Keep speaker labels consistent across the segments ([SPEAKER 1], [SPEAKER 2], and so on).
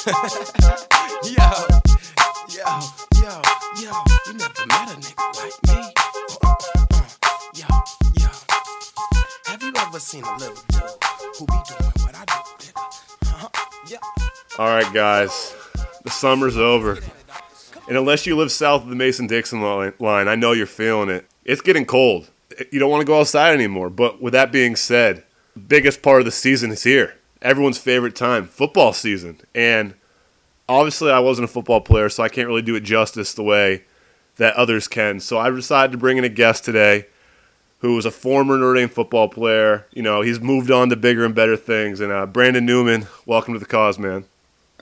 [SPEAKER 1] yo, yo, yo, yo, you never met a nigga like me. Uh, uh, uh, yo, yo. Have you ever seen a little dude who be doing what I do. Uh-huh. Yeah.
[SPEAKER 2] All right, guys, the summer's over. And unless you live south of the Mason Dixon line, I know you're feeling it. It's getting cold. You don't want to go outside anymore. But with that being said, the biggest part of the season is here. Everyone's favorite time, football season. And obviously, I wasn't a football player, so I can't really do it justice the way that others can. So I decided to bring in a guest today who was a former Notre Dame football player. You know, he's moved on to bigger and better things. And uh, Brandon Newman, welcome to the cause, man.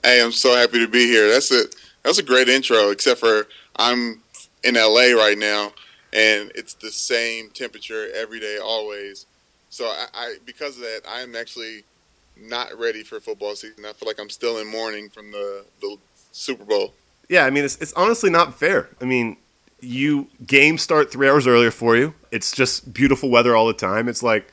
[SPEAKER 3] Hey, I'm so happy to be here. That's a that's a great intro. Except for I'm in LA right now, and it's the same temperature every day, always. So I, I because of that, I'm actually not ready for football season. I feel like I'm still in mourning from the the Super Bowl.
[SPEAKER 2] Yeah, I mean, it's, it's honestly not fair. I mean, you games start three hours earlier for you. It's just beautiful weather all the time. It's like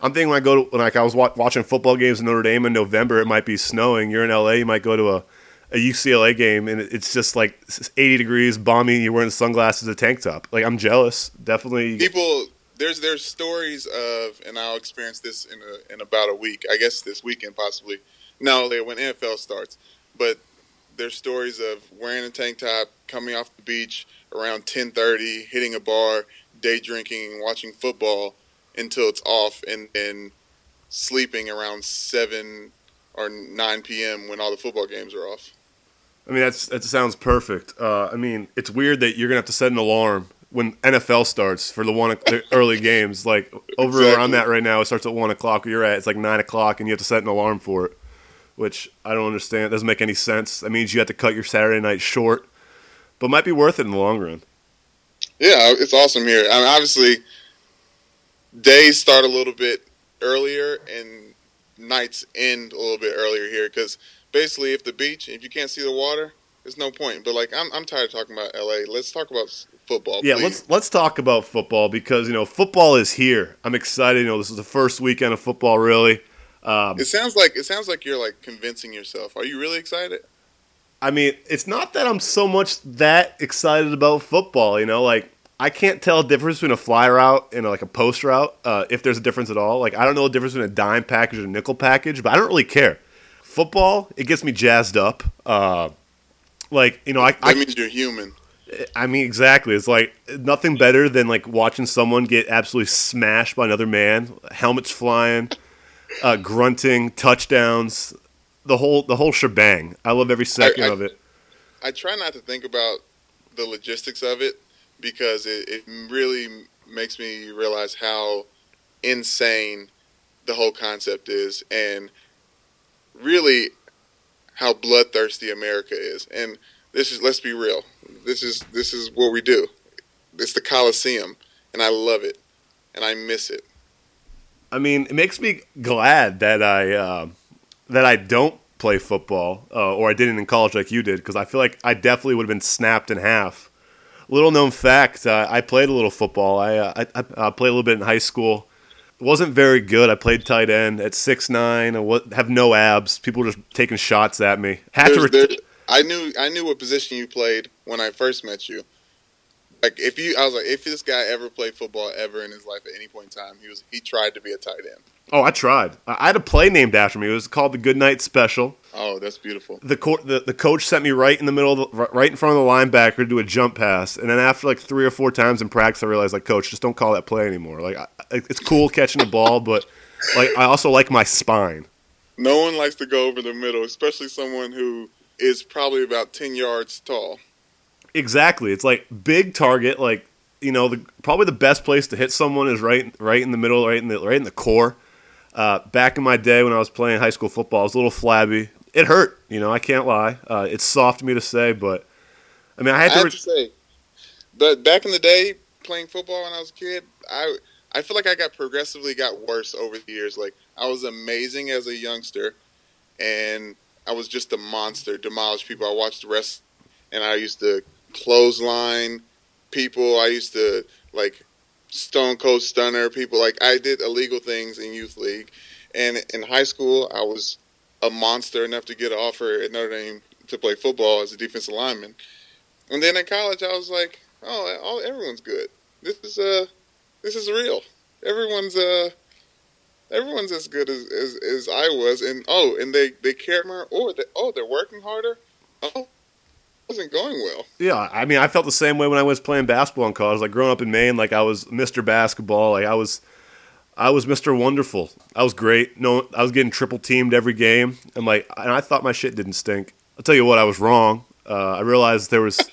[SPEAKER 2] I'm thinking when I go to like I was wa- watching football games in Notre Dame in November, it might be snowing. You're in LA, you might go to a, a UCLA game, and it's just like 80 degrees, balmy. You're wearing sunglasses, a tank top. Like I'm jealous, definitely.
[SPEAKER 3] People, there's there's stories of, and I'll experience this in a, in about a week. I guess this weekend possibly. No, when NFL starts, but there's stories of wearing a tank top, coming off the beach around 10:30, hitting a bar, day drinking, watching football until it's off, and then sleeping around seven or 9 p.m. when all the football games are off.
[SPEAKER 2] I mean, that's that sounds perfect. Uh, I mean, it's weird that you're gonna have to set an alarm when NFL starts for the one the early games. Like over where I'm at right now, it starts at one o'clock. Where you're at, it's like nine o'clock, and you have to set an alarm for it, which I don't understand. It doesn't make any sense. That means you have to cut your Saturday night short, but might be worth it in the long run.
[SPEAKER 3] Yeah, it's awesome here. I mean, obviously, days start a little bit earlier and nights end a little bit earlier here because basically, if the beach, if you can't see the water, there's no point. But like, I'm I'm tired of talking about LA. Let's talk about football.
[SPEAKER 2] Yeah,
[SPEAKER 3] please.
[SPEAKER 2] let's let's talk about football because you know football is here. I'm excited. You know, this is the first weekend of football, really. Um,
[SPEAKER 3] It sounds like it sounds like you're like convincing yourself. Are you really excited?
[SPEAKER 2] I mean, it's not that I'm so much that excited about football. You know, like I can't tell the difference between a fly route and like a post route, uh, if there's a difference at all. Like I don't know the difference between a dime package and a nickel package, but I don't really care. Football, it gets me jazzed up. Uh, like you know, I,
[SPEAKER 3] That
[SPEAKER 2] I
[SPEAKER 3] means you're human.
[SPEAKER 2] I mean, exactly. It's like nothing better than like watching someone get absolutely smashed by another man, helmets flying, uh, grunting, touchdowns, the whole the whole shebang. I love every second
[SPEAKER 3] I-
[SPEAKER 2] of it.
[SPEAKER 3] I try not to think about the logistics of it because it, it really makes me realize how insane the whole concept is and really how bloodthirsty America is. And this is let's be real. This is this is what we do. It's the Coliseum and I love it and I miss it.
[SPEAKER 2] I mean, it makes me glad that I uh, that I don't play football, uh, or I didn't in college like you did, because I feel like I definitely would have been snapped in half. Little known fact: uh, I played a little football. I, uh, I, I played a little bit in high school. wasn't very good. I played tight end at six nine. I have no abs. People were just taking shots at me. Had to. Ret-
[SPEAKER 3] I knew I knew what position you played when I first met you. Like if you, I was like, if this guy ever played football ever in his life at any point in time, he was he tried to be a tight end.
[SPEAKER 2] oh, I tried. I had a play named after me. It was called the Good Night Special.
[SPEAKER 3] Oh, that's beautiful.
[SPEAKER 2] the, co- the the coach sent me right in the middle, of the, right in front of the linebacker to do a jump pass, and then after like three or four times in practice, I realized like, coach, just don't call that play anymore. Like, I, it's cool catching the ball, but like I also like my spine.
[SPEAKER 3] No one likes to go over the middle, especially someone who is probably about ten yards tall.
[SPEAKER 2] Exactly, it's like big target. Like you know, the probably the best place to hit someone is right right in the middle, right in the right in the core. Uh, back in my day when I was playing high school football, I was a little flabby. It hurt, you know. I can't lie. Uh, it's soft of me to say, but I mean, I
[SPEAKER 3] I
[SPEAKER 2] had to.
[SPEAKER 3] have
[SPEAKER 2] Re-
[SPEAKER 3] to say, but back in the day, playing football when I was a kid, I I feel like I got progressively got worse over the years. Like I was amazing as a youngster, and I was just a monster, demolish people. I watched the rest, and I used to clothesline people. I used to like stone cold stunner people. Like I did illegal things in youth league, and in high school, I was a monster enough to get an offer at Notre Dame to play football as a defensive lineman. And then in college, I was like, oh, all, everyone's good. This is uh, this is real. Everyone's uh, everyone's as good as, as, as I was. And oh, and they they care more. Or they, oh, they're working harder. Oh, wasn't going well.
[SPEAKER 2] Yeah, I mean, I felt the same way when I was playing basketball in college. Like growing up in Maine, like I was Mr. Basketball. Like I was, I was Mr. Wonderful. I was great. No, I was getting triple teamed every game. And like, and I thought my shit didn't stink. I'll tell you what, I was wrong. Uh, I realized there was,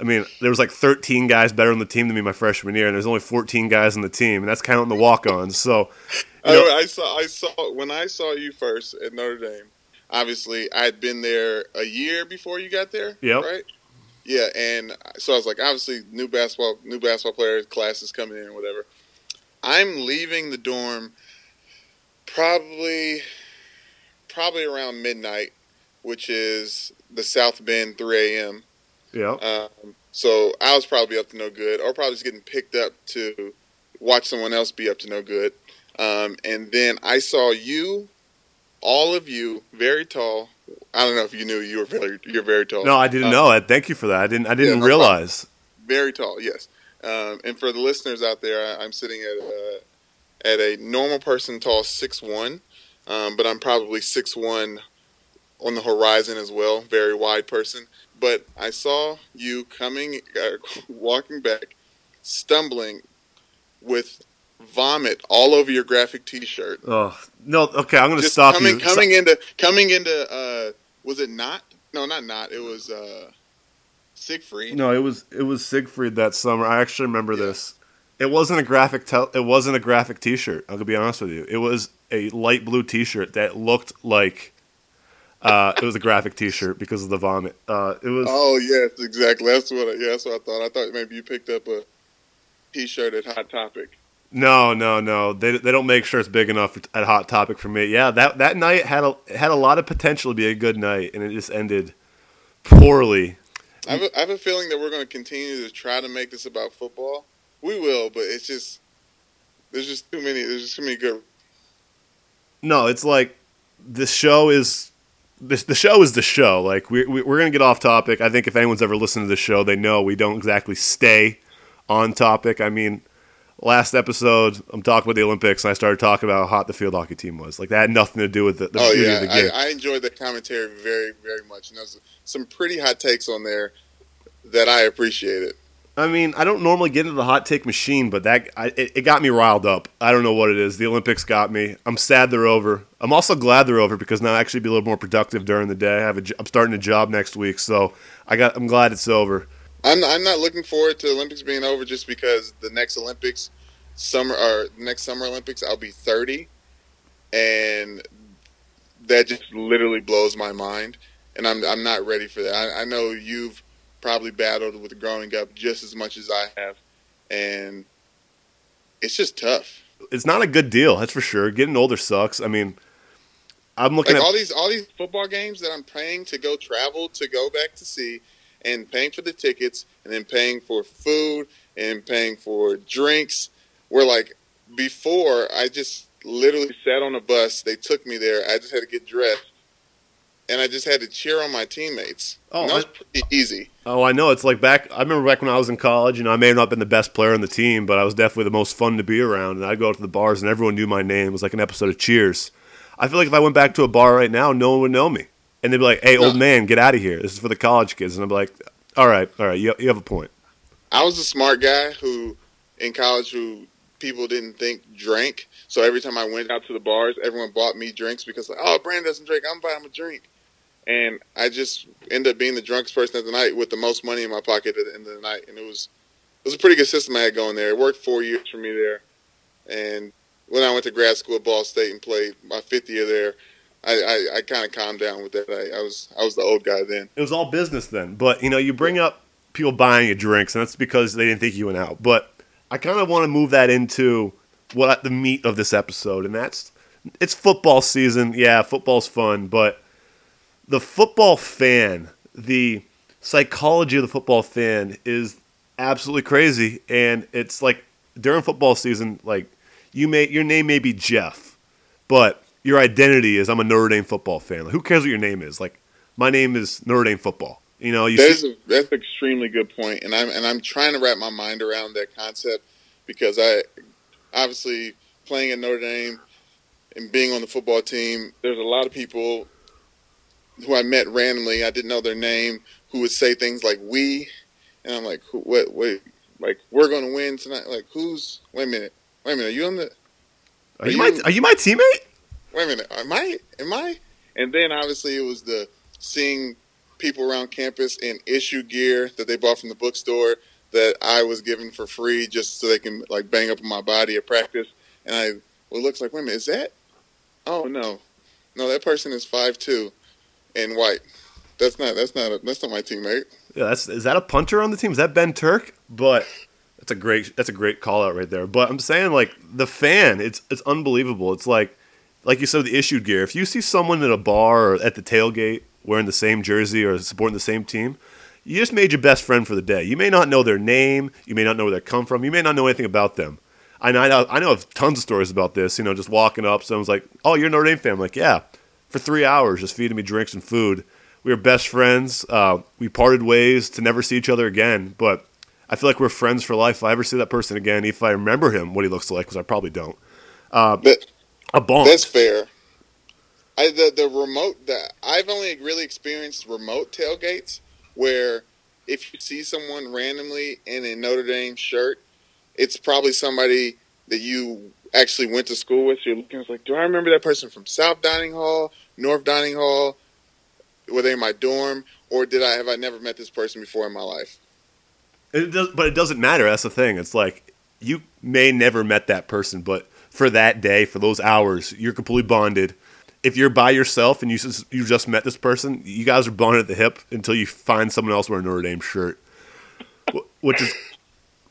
[SPEAKER 2] I mean, there was like 13 guys better on the team than me my freshman year, and there's only 14 guys on the team, and that's counting the walk-ons. So, you oh, know,
[SPEAKER 3] I, I saw I saw when I saw you first at Notre Dame. Obviously, I had been there a year before you got there.
[SPEAKER 2] Yeah.
[SPEAKER 3] Right. Yeah, and so I was like, obviously, new basketball, new basketball player classes coming in, whatever. I'm leaving the dorm probably probably around midnight, which is the South Bend 3 a.m.
[SPEAKER 2] yeah.
[SPEAKER 3] Um, so I was probably up to no good, or probably just getting picked up to watch someone else be up to no good. Um, and then I saw you, all of you, very tall. I don't know if you knew you were very you're very tall.
[SPEAKER 2] No, I didn't
[SPEAKER 3] Uh,
[SPEAKER 2] know it. Thank you for that. I didn't. I didn't
[SPEAKER 3] no
[SPEAKER 2] realize.
[SPEAKER 3] very tall. Yes. Um, and for the listeners out there, I, I'm sitting at a, at a normal person tall six one, um, but I'm probably six one on the horizon as well. Very wide person. But I saw you coming, uh, walking back, stumbling with vomit all over your graphic T-shirt.
[SPEAKER 2] Oh no. Okay, I'm going to stop
[SPEAKER 3] coming,
[SPEAKER 2] you.
[SPEAKER 3] coming into, coming into. Uh, was it not? No, not not. It was uh, Siegfried.
[SPEAKER 2] No, it was it was Siegfried that summer. I actually remember
[SPEAKER 3] Yeah.
[SPEAKER 2] this. It wasn't a graphic. Tel- it wasn't a graphic T-shirt. I'm gonna be honest with you. It was a light blue T-shirt that looked like uh, it was a graphic T-shirt because of the vomit. Uh, it was.
[SPEAKER 3] Oh yes, exactly. That's what. I, yeah, that's what I thought. I thought maybe you picked up a T-shirt at Hot Topic.
[SPEAKER 2] No, no, no. They, they don't make shirts big enough at Hot Topic for me. Yeah, that that night had a had a lot of potential to be a good night, and it just ended poorly.
[SPEAKER 3] I have, a, I have a feeling that we're going to continue to try to make this about football. We will, but it's just there's just too many. There's just too many good.
[SPEAKER 2] No, it's like the show is this. The show is the show. Like we, we we're gonna get off topic. I think if anyone's ever listened to the show, they know we don't exactly stay on topic. I mean, last episode I'm talking about the Olympics, and I started talking about how hot the field hockey team was. Like that had nothing to do with the, the
[SPEAKER 3] oh
[SPEAKER 2] beauty
[SPEAKER 3] yeah,
[SPEAKER 2] of the game.
[SPEAKER 3] I, I enjoyed the commentary very very much, and there's some pretty hot takes on there that I appreciated.
[SPEAKER 2] I mean, I don't normally get into the hot take machine, but that I, it, it got me riled up. I don't know what it is. The Olympics got me. I'm sad they're over. I'm also glad they're over because now I actually be a little more productive during the day. I have a, I'm starting a job next week, so I got. I'm glad it's over.
[SPEAKER 3] I'm I'm not looking forward to Olympics being over just because the next Olympics summer or next summer Olympics I'll be 30 and that just literally blows my mind and I'm I'm not ready for that. I, I know you've probably battled with growing up just as much as I have and it's just tough.
[SPEAKER 2] It's not a good deal, that's for sure. Getting older sucks. I mean, I'm looking
[SPEAKER 3] Like
[SPEAKER 2] at
[SPEAKER 3] all these all these football games that I'm paying to go travel to go back to see and paying for the tickets and then paying for food and paying for drinks were like before I just literally sat on a bus, they took me there, I just had to get dressed and I just had to cheer on my teammates.
[SPEAKER 2] Oh,
[SPEAKER 3] and that was pretty easy.
[SPEAKER 2] Oh, I know. It's like back. I remember back when I was in college. You know, I may have not been the best player on the team, but I was definitely the most fun to be around. And I'd go out to the bars, and everyone knew my name. It was like an episode of Cheers. I feel like if I went back to a bar right now, no one would know me, and they'd be like, "Hey, old
[SPEAKER 3] No.
[SPEAKER 2] man, get out of here. This is for the college kids." And I'd be like, "All right, all right, you, you have a point."
[SPEAKER 3] I was a smart guy who, in college, who people didn't think drank. So every time I went out to the bars, everyone bought me drinks because, like, oh, Brandon doesn't drink. I'm buying him a drink. And I just ended up being the drunkest person at the night with the most money in my pocket at the end of the night. And it was it was a pretty good system I had going there. It worked four years for me there. And when I went to grad school at Ball State and played my fifth year there, I, I, I kind of calmed down with that. I, I was I was the old guy then.
[SPEAKER 2] It was all business then. But you know, you bring up people buying you drinks, and that's because they didn't think you went out. But I kind of want to move that into what the meat of this episode, and that's it's football season. Yeah, football's fun, but the football fan, the psychology of the football fan is absolutely crazy, and it's like during football season, like you may your name may be Jeff, but your identity is I'm a Notre Dame football fan. Like, who cares what your name is? Like my name is Notre Dame football. You know, you
[SPEAKER 3] That's
[SPEAKER 2] see,
[SPEAKER 3] a, that's an extremely good point, and I'm and I'm trying to wrap my mind around that concept because I obviously playing at Notre Dame and being on the football team. There's a lot of people who I met randomly. I didn't know their name who would say things like "we," and I'm like, "What? Wait, like we're going to win tonight?" Like who's? Wait a minute. Wait a minute. Are you on the?
[SPEAKER 2] are you my are you my teammate?
[SPEAKER 3] Wait a minute. Am I? Am I? And then obviously it was the seeing people around campus in issue gear that they bought from the bookstore that I was given for free just so they can like bang up on my body at practice. And I, well, it looks like, wait a minute, is that? Oh no, no, that person is five two, and white. That's not. That's not. A, that's not my teammate.
[SPEAKER 2] Yeah, that's is that a punter on the team? Is that Ben Turk? But that's a great that's a great call out right there. But I'm saying like the fan, it's it's unbelievable. It's like like you said, the issued gear. If you see someone at a bar or at the tailgate wearing the same jersey or supporting the same team, you just made your best friend for the day. You may not know their name, you may not know where they come from, you may not know anything about them. I know, I know, I know of tons of stories about this. You know, just walking up, someone's like, "Oh, you're a Notre Dame fan." I'm like, "Yeah." For three hours, just feeding me drinks and food. We were best friends. Uh, we parted ways to never see each other again, but I feel like we're friends for life. If I ever see that person again, if I remember him, what he looks like, because I probably don't.
[SPEAKER 3] That,
[SPEAKER 2] A bomb.
[SPEAKER 3] that's fair. I the the remote that I've only really experienced remote tailgates where if you see someone randomly in a Notre Dame shirt, it's probably somebody that you actually went to school with. You're looking, it's like, do I remember that person from South Dining Hall, North Dining Hall? Were they in my dorm, or did I have I never met this person before in my life?
[SPEAKER 2] It does, but it doesn't matter. That's the thing. It's like you may never met that person, but for that day, for those hours, you're completely bonded. If you're by yourself and you just, you just met this person, you guys are bonded at the hip until you find someone else wearing a Notre Dame shirt, which is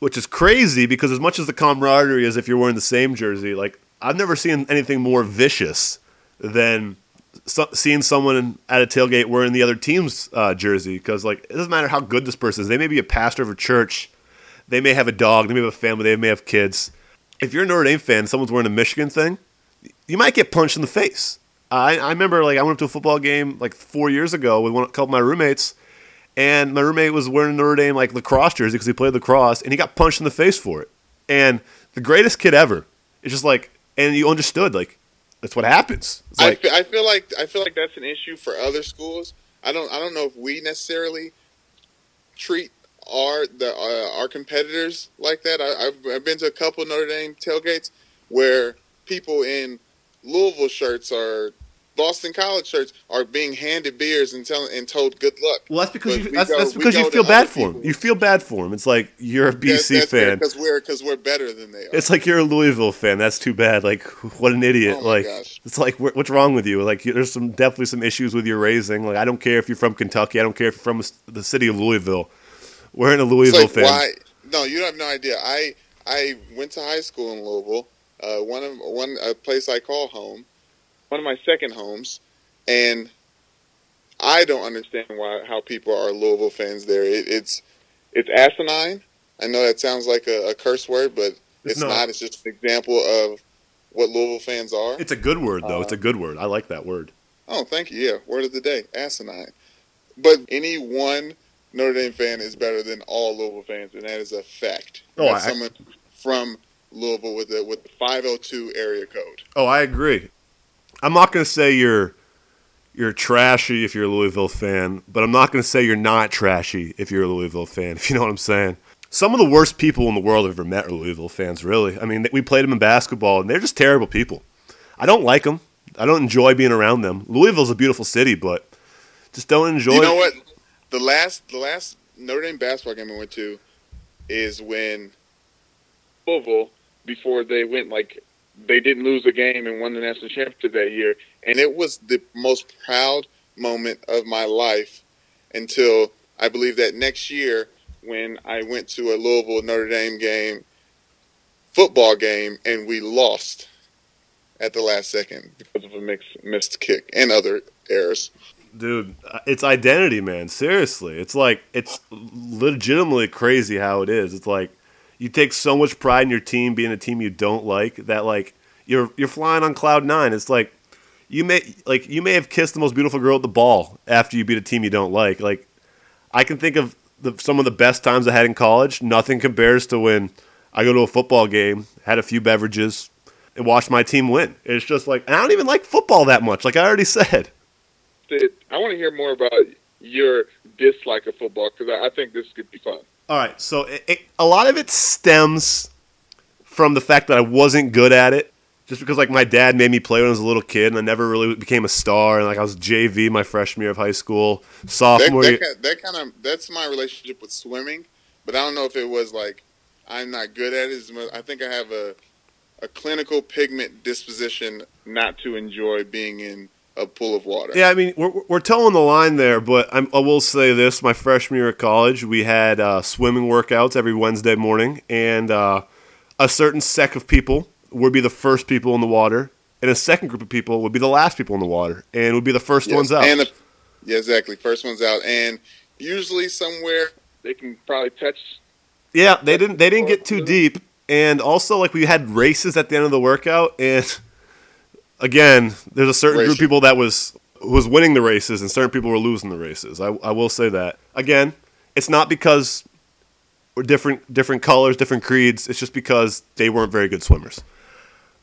[SPEAKER 2] which is crazy because as much as the camaraderie is if you're wearing the same jersey, like I've never seen anything more vicious than so, seeing someone at a tailgate wearing the other team's uh, jersey because like it doesn't matter how good this person is. They may be a pastor of a church, they may have a dog, they may have a family, they may have kids. If you're a Notre Dame fan, someone's wearing a Michigan thing, you might get punched in the face. I, I remember like I went up to a football game like four years ago with one, a couple of my roommates, and my roommate was wearing a Notre Dame like lacrosse jersey because he played lacrosse, and he got punched in the face for it. And the greatest kid ever. It's just like, and you understood like that's what happens. It's
[SPEAKER 3] I
[SPEAKER 2] like,
[SPEAKER 3] fe- I feel like I feel like that's an issue for other schools. I don't I don't know if we necessarily treat our the uh, our competitors like that. I, I've I've been to a couple Notre Dame tailgates where people in Louisville shirts or Boston College shirts are being handed beers and telling and told good luck.
[SPEAKER 2] well, that's because you, that's,
[SPEAKER 3] go-
[SPEAKER 2] that's because you feel bad for
[SPEAKER 3] people.
[SPEAKER 2] You feel bad for them. It's like you're a BC fan.
[SPEAKER 3] because we're because we're better than they are.
[SPEAKER 2] It's like you're a Louisville fan. That's too bad. Like, what an idiot.
[SPEAKER 3] Oh
[SPEAKER 2] like,
[SPEAKER 3] gosh.
[SPEAKER 2] it's like, what's wrong with you? Like, there's some definitely some issues with your raising. Like, I don't care if you're from Kentucky. I don't care if you're from the city of Louisville. We're in
[SPEAKER 3] a
[SPEAKER 2] Louisville
[SPEAKER 3] like
[SPEAKER 2] fan.
[SPEAKER 3] why? No, you have no idea. I I went to high school in Louisville. Uh, one of one a place I call home, one of my second homes, and I don't understand why how people are Louisville fans there. It, it's it's asinine. I know that sounds like a, a curse word, but
[SPEAKER 2] It's
[SPEAKER 3] it's,
[SPEAKER 2] not.
[SPEAKER 3] not. It's just an example of what Louisville fans are.
[SPEAKER 2] It's a good word, though.
[SPEAKER 3] Uh,
[SPEAKER 2] it's a good word. I like that word.
[SPEAKER 3] Oh, thank you. Yeah, word of the day, asinine. But any one Notre Dame fan is better than all Louisville fans, and that is a fact.
[SPEAKER 2] Oh, I-
[SPEAKER 3] someone from Louisville with the with the 502 area code.
[SPEAKER 2] Oh, I agree. I'm not going to say you're you're trashy if you're a Louisville fan, but I'm not going to say you're not trashy if you're a Louisville fan. If you know what I'm saying. Some of the worst people in the world I've ever met are Louisville fans. Really, I mean, we played them in basketball, and they're just terrible people. I don't like them. I don't enjoy being around them. Louisville's a beautiful city, but just don't enjoy.
[SPEAKER 3] You know what? The last the last Notre Dame basketball game I went to is when Louisville before they went like they didn't lose a game and won the national championship that year, and it was the most proud moment of my life until I believe that next year when I went to a Louisville Notre Dame game football game and we lost at the last second because of a missed kick and other errors.
[SPEAKER 2] dude it's identity man. Seriously. It's like it's legitimately crazy how it is. It's like you take so much pride in your team being a team you don't like that like you're you're flying on cloud nine it's like you may like you may have kissed the most beautiful girl at the ball after you beat a team you don't like. Like I can think of the, some of the best times I had in college. Nothing compares to when I go to a football game, had a few beverages, and watched my team win. It's just like I don't even like football that much. Like I already said.
[SPEAKER 4] I want to hear more about your dislike of football because I think this could be fun.
[SPEAKER 2] All right, so it, it, a lot of it stems from the fact that I wasn't good at it. Just because like my dad made me play when I was a little kid, and I never really became a star. And like I was JV my freshman year of high school, sophomore.
[SPEAKER 3] That, that, that kind of that's my relationship with swimming, but I don't know if it was like I'm not good at it. as much. I think I have a a clinical pigment disposition not to enjoy being in a pool of water.
[SPEAKER 2] Yeah, I mean, we're, we're towing the line there, but I'm, i will say this: my freshman year of college, we had uh, swimming workouts every Wednesday morning, and uh, a certain sect of people would be the first people in the water, and a second group of people would be the last people in the water, and would be the first
[SPEAKER 3] yes,
[SPEAKER 2] ones out.
[SPEAKER 3] And the, yeah, exactly, first ones out, and usually somewhere
[SPEAKER 4] they can probably touch.
[SPEAKER 2] Yeah, they didn't. They didn't get too deep, and also like we had races at the end of the workout, and again, there's a certain group of people that was was winning the races, and certain people were losing the races. I, I will say that. Again, it's not because we're different different colors, different creeds. It's just because they weren't very good swimmers.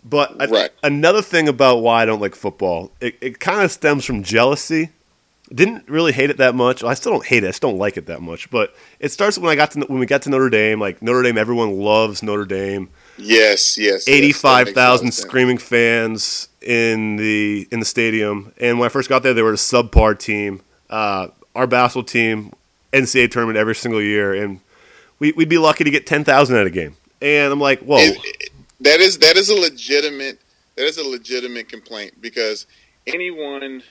[SPEAKER 2] But
[SPEAKER 3] right.
[SPEAKER 2] I, another thing about why I don't like football, it, it kind of stems from jealousy. Didn't really hate it that much. I still don't hate it. I just don't like it that much. But it starts when I got to when we got to Notre Dame. Like Notre Dame, everyone loves Notre Dame.
[SPEAKER 3] Yes, yes.
[SPEAKER 2] Eighty-five thousand screaming fans in the in the stadium. And when I first got there, they were a subpar team. Uh, our basketball team, NCAA tournament every single year, and we, would be lucky to get ten thousand at a game. And I'm like, whoa.
[SPEAKER 3] It, it, that is that is a legitimate that is a legitimate complaint because anyone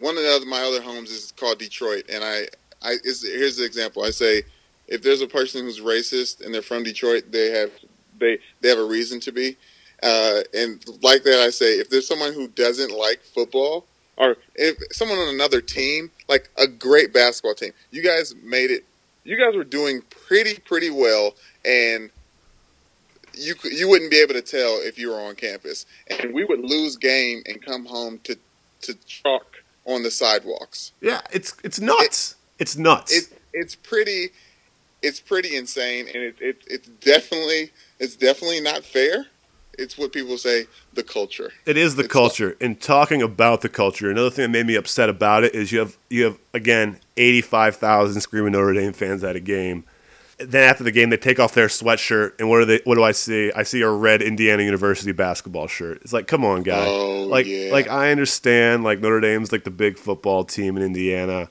[SPEAKER 3] one of the other, my other homes is called Detroit, and I I here's the example. I say if there's a person who's racist and they're from Detroit, they have they they have a reason to be. Uh, and like that, I say if there's someone who doesn't like football, or if someone on another team, like a great basketball team, you guys made it. You guys were doing pretty pretty well, and you you wouldn't be able to tell if you were on campus. And we would lose game and come home to to chalk on the sidewalks.
[SPEAKER 2] Yeah, it's it's nuts. It, it's nuts.
[SPEAKER 3] It, it's pretty it's pretty insane, and it, it it's definitely it's definitely not fair. It's what people say the culture.
[SPEAKER 2] It is the
[SPEAKER 3] it's
[SPEAKER 2] culture.
[SPEAKER 3] Like,
[SPEAKER 2] and talking about the culture, another thing that made me upset about it is you have you have again eighty five thousand screaming Notre Dame fans at a game. Then after the game, they take off their sweatshirt, and what are they? What do I see? I see a red Indiana University basketball shirt. It's like, come on, guy.
[SPEAKER 3] Oh,
[SPEAKER 2] like,
[SPEAKER 3] yeah.
[SPEAKER 2] like I understand, like Notre Dame's like the big football team in Indiana,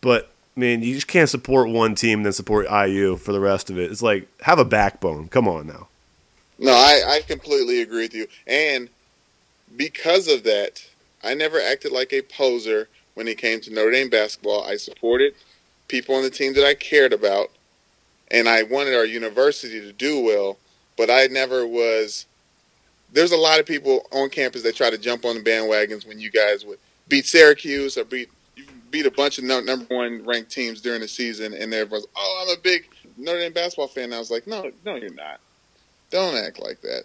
[SPEAKER 2] but man, you just can't support one team and then support IU for the rest of it. It's like have a backbone. Come on now.
[SPEAKER 3] No, I, I completely agree with you. And because of that, I never acted like a poser when it came to Notre Dame basketball. I supported people on the team that I cared about, and I wanted our university to do well, but I never was. There's a lot of people on campus that try to jump on the bandwagons when you guys would beat Syracuse or beat beat a bunch of number one ranked teams during the season, and everyone's, oh, I'm a big Notre Dame basketball fan. And I was like, no, no, you're not. Don't act like that.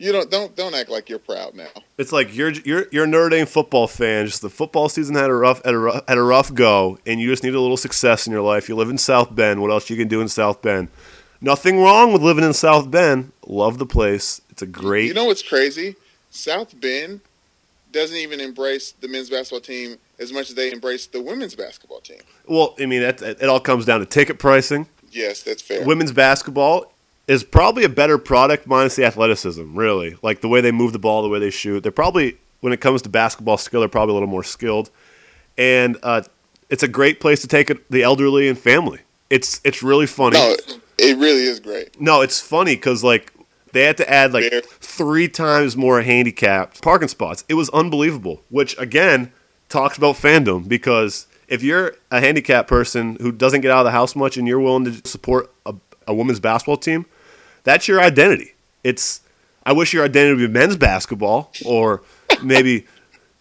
[SPEAKER 3] You don't don't don't act like you're proud now.
[SPEAKER 2] It's like you're you're you're a Notre Dame football fan. Just the football season had a rough had a rough, had a rough go, and you just need a little success in your life. You live in South Bend. What else you can do in South Bend? Nothing wrong with living in South Bend. Love the place. It's a great.
[SPEAKER 3] You know what's crazy? South Bend doesn't even embrace the men's basketball team as much as they embrace the women's basketball team.
[SPEAKER 2] Well, I mean, that, it all comes down to ticket pricing.
[SPEAKER 3] Yes, that's fair.
[SPEAKER 2] Women's basketball is probably a better product minus the athleticism, really. Like the way they move the ball, the way they shoot. They're probably, when it comes to basketball skill, they're probably a little more skilled. And uh, it's a great place to take it, the elderly and family. It's it's really funny.
[SPEAKER 3] No, it really is great.
[SPEAKER 2] No, it's funny because like they had to add like
[SPEAKER 3] Fair.
[SPEAKER 2] three times more handicapped parking spots. It was unbelievable. Which again talks about fandom because if you're a handicapped person who doesn't get out of the house much and you're willing to support a, a women's basketball team, that's your identity. It's I wish your identity would be men's basketball or maybe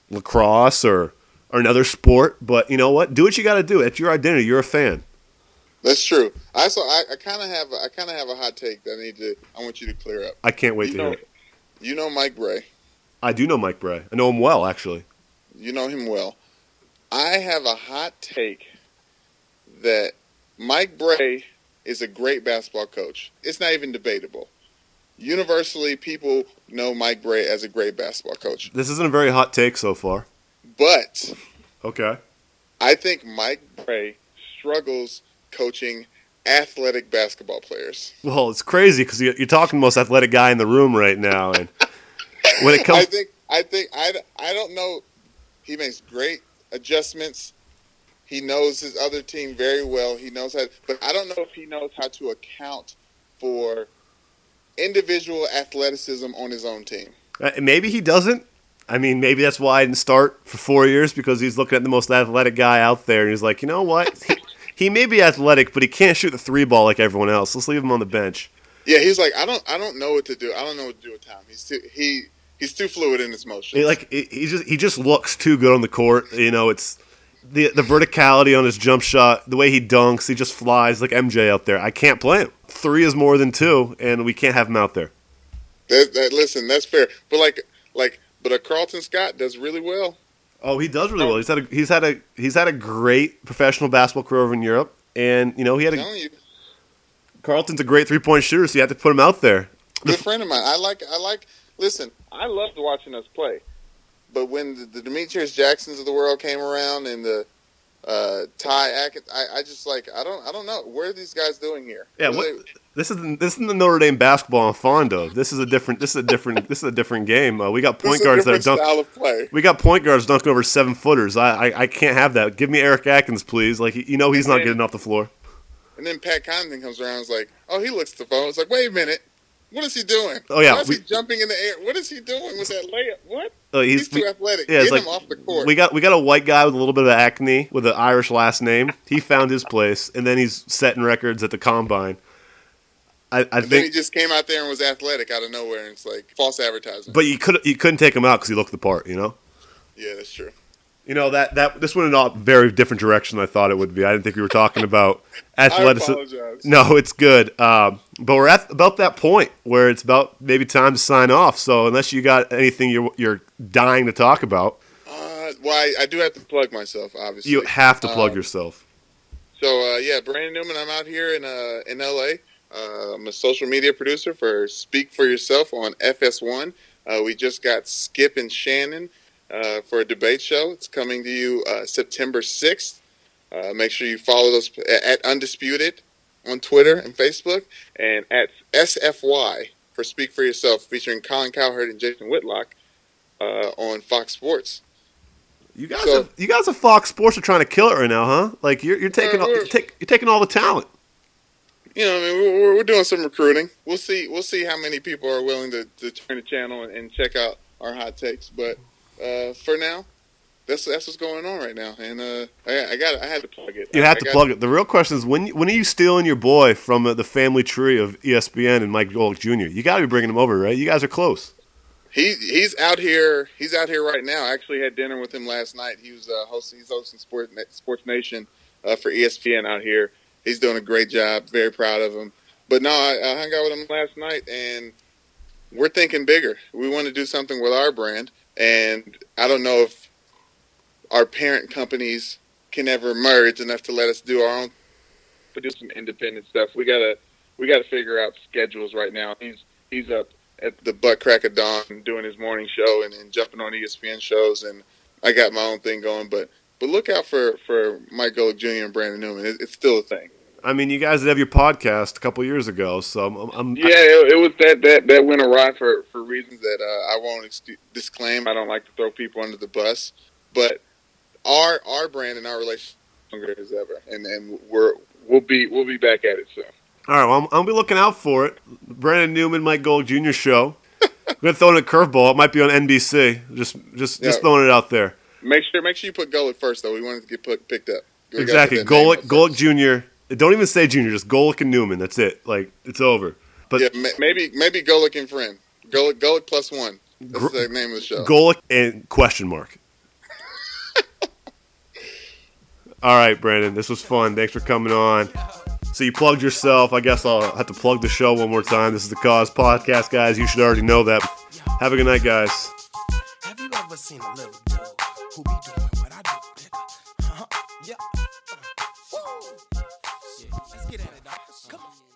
[SPEAKER 2] lacrosse or or another sport, but you know what? Do what you got to do. It's your identity. You're a fan.
[SPEAKER 3] That's true. I so I, I kind of have I kind of have a hot take that I need to I want you to clear up.
[SPEAKER 2] I can't wait
[SPEAKER 3] You
[SPEAKER 2] to
[SPEAKER 3] know,
[SPEAKER 2] hear it.
[SPEAKER 3] you know Mike Brey.
[SPEAKER 2] I do know Mike Brey. I know him well, actually.
[SPEAKER 3] You know him well. I have a hot take that Mike Bray is a great basketball coach. It's not even debatable. Universally, people know Mike Brey as a great basketball coach.
[SPEAKER 2] This isn't a very hot take so far.
[SPEAKER 3] But
[SPEAKER 2] Okay.
[SPEAKER 3] I think Mike Brey struggles coaching athletic basketball players.
[SPEAKER 2] Well, it's crazy because you're talking the most athletic guy in the room right now, and when it comes, I
[SPEAKER 3] think I think I, I don't know. He makes great adjustments. He knows his other team very well. He knows how, but I don't know if he knows how to account for individual athleticism on his own team.
[SPEAKER 2] uh, maybe he doesn't. I mean, maybe that's why I didn't start for four years because he's looking at the most athletic guy out there, and he's like, you know what? He, he may be athletic, but he can't shoot the three ball like everyone else. Let's leave him on the bench.
[SPEAKER 3] Yeah, he's like I don't I don't know what to do. I don't know what to do with Tom. He's too he he's too fluid in his motions.
[SPEAKER 2] He, like he he just he just looks too good on the court. You know, it's the the verticality on his jump shot, the way he dunks, he just flies like MJ out there. I can't play him. Three is more than two, and we can't have him out there.
[SPEAKER 3] that, that, listen, that's fair. But like like but a Carlton Scott does really well.
[SPEAKER 2] Oh, he does really well. He's had a he's had a he's had a great professional basketball career over in Europe, and you know he had a Carlton's a great three point shooter, so you have to put him out there.
[SPEAKER 3] good friend of mine. I like I like. Listen, I loved watching us play, but when the, the Demetrius Jacksons of the world came around and the uh, Ty Atkins, I, I just like I don't I don't know what are these guys doing here?
[SPEAKER 2] Yeah,
[SPEAKER 3] What they-
[SPEAKER 2] this is this isn't the Notre Dame basketball I'm fond of. This is a different this is a different this is a different game. Uh, we got
[SPEAKER 3] this
[SPEAKER 2] point
[SPEAKER 3] is a
[SPEAKER 2] guards that are
[SPEAKER 3] different
[SPEAKER 2] dunk,
[SPEAKER 3] style of play.
[SPEAKER 2] We got point guards dunking over seven footers. I, I I can't have that. Give me Eric Atkins, please. Like you know he's not getting off the floor.
[SPEAKER 3] And then Pat Connaughton comes around, and is like, oh, he looks at the phone. It's like, wait a minute, what is he doing?
[SPEAKER 2] Oh, yeah,
[SPEAKER 3] Why is
[SPEAKER 2] we-
[SPEAKER 3] he jumping in the air? What is he doing with that layup? What?
[SPEAKER 2] Uh,
[SPEAKER 3] He's,
[SPEAKER 2] he's,
[SPEAKER 3] too
[SPEAKER 2] we,
[SPEAKER 3] athletic.
[SPEAKER 2] yeah,
[SPEAKER 3] Get
[SPEAKER 2] it's
[SPEAKER 3] him
[SPEAKER 2] like-
[SPEAKER 3] off the court.
[SPEAKER 2] we got we got a white guy with a little bit of acne with an Irish last name. He found his place, and then he's setting records at the combine. I, I
[SPEAKER 3] and then he just came out there and was athletic out of nowhere, and it's like false advertising.
[SPEAKER 2] but you could you couldn't take him out because he looked the part. You know.
[SPEAKER 3] yeah, that's true.
[SPEAKER 2] You know that that this went in a very different direction than I thought it would be. I didn't think we were talking about
[SPEAKER 3] I
[SPEAKER 2] athleticism.
[SPEAKER 3] apologize.
[SPEAKER 2] No, it's good. Um, but we're at about that point where it's about maybe time to sign off. So unless you got anything you're you're dying to talk about,
[SPEAKER 3] Uh, well, I, I do have to plug myself, obviously.
[SPEAKER 2] you have to plug
[SPEAKER 3] Um,
[SPEAKER 2] yourself.
[SPEAKER 3] So uh, yeah, Brandon Newman. I'm out here in uh, in LA. Uh, I'm a social media producer for Speak for Yourself on FS1. Uh, we just got Skip and Shannon uh, for a debate show. It's coming to you uh, September 6th. Uh, make sure you follow us at Undisputed on Twitter and Facebook, and at SFY for Speak for Yourself, featuring Colin Cowherd and Jason Whitlock uh, on Fox Sports.
[SPEAKER 2] You guys,
[SPEAKER 3] so-
[SPEAKER 2] have, you guys at Fox Sports are trying to kill it right now, huh? Like you're you're taking
[SPEAKER 3] Uh,
[SPEAKER 2] all, you're, take, you're taking all the talent.
[SPEAKER 3] you know, I mean, we're, we're doing some recruiting. We'll see. We'll see how many people are willing to, to turn the channel and, and check out our hot takes. But uh, for now, that's that's what's going on right now. And uh, I, I got I had to plug it.
[SPEAKER 2] You
[SPEAKER 3] I,
[SPEAKER 2] have to plug it. The real question is when when are you stealing your boy from uh, the family tree of ESPN and Mike Golic Jr.? You got to be bringing him over, right? You guys are close.
[SPEAKER 3] He he's out here. He's out here right now. I actually had dinner with him last night. He was uh, hosting. He's hosting Sport Sports Nation uh, for ESPN out here. He's doing a great job. Very proud of him. But no, I, I hung out with him last night, and we're thinking bigger. We want to do something with our brand, and I don't know if our parent companies can ever merge enough to let us do our own.
[SPEAKER 4] to do some independent stuff. We gotta we gotta figure out schedules right now. He's he's up
[SPEAKER 3] At the butt crack of dawn, doing his morning show and, and jumping on ESPN shows, and I got my own thing going. But but look out for for Mike Golic Jr. and Brandon Newman. It, it's still a thing.
[SPEAKER 2] I mean, you guys did have your podcast a couple years ago, so I'm, I'm
[SPEAKER 4] yeah. It, it was that that that went awry for
[SPEAKER 3] For reasons that uh, I won't ex- disclaim, I don't like to throw people under the bus. But our our brand and our relationship is stronger as ever, and and we're
[SPEAKER 4] we'll be we'll be back at it soon.
[SPEAKER 2] All right, well, I'm, I'll be looking out for it. Brandon Newman, Mike Gold Jr. show. I'm gonna throw in a curveball. It might be on NBC. Just, just, just throwing it out there.
[SPEAKER 3] make sure make sure you put Golic first though. We want to get put, picked up. We
[SPEAKER 2] exactly.
[SPEAKER 3] put that name Golic,
[SPEAKER 2] Golic Jr. Don't even say Jr. Just Golic and Newman. That's it. Like it's over. But
[SPEAKER 3] yeah, maybe maybe Golic and friend. Golic Golic plus one. That's
[SPEAKER 2] Gr-
[SPEAKER 3] the name of the show.
[SPEAKER 2] Golic and question mark. All right, Brandon. This was fun. Thanks for coming on. So you plugged yourself. I guess I'll have to plug the show one more time. This is the Cause Podcast, guys. You should already know that. Have a good night, guys.
[SPEAKER 1] Have you ever seen a little dude who be Yeah, uh, woo. Yeah, Let's get at it, dog. Come on.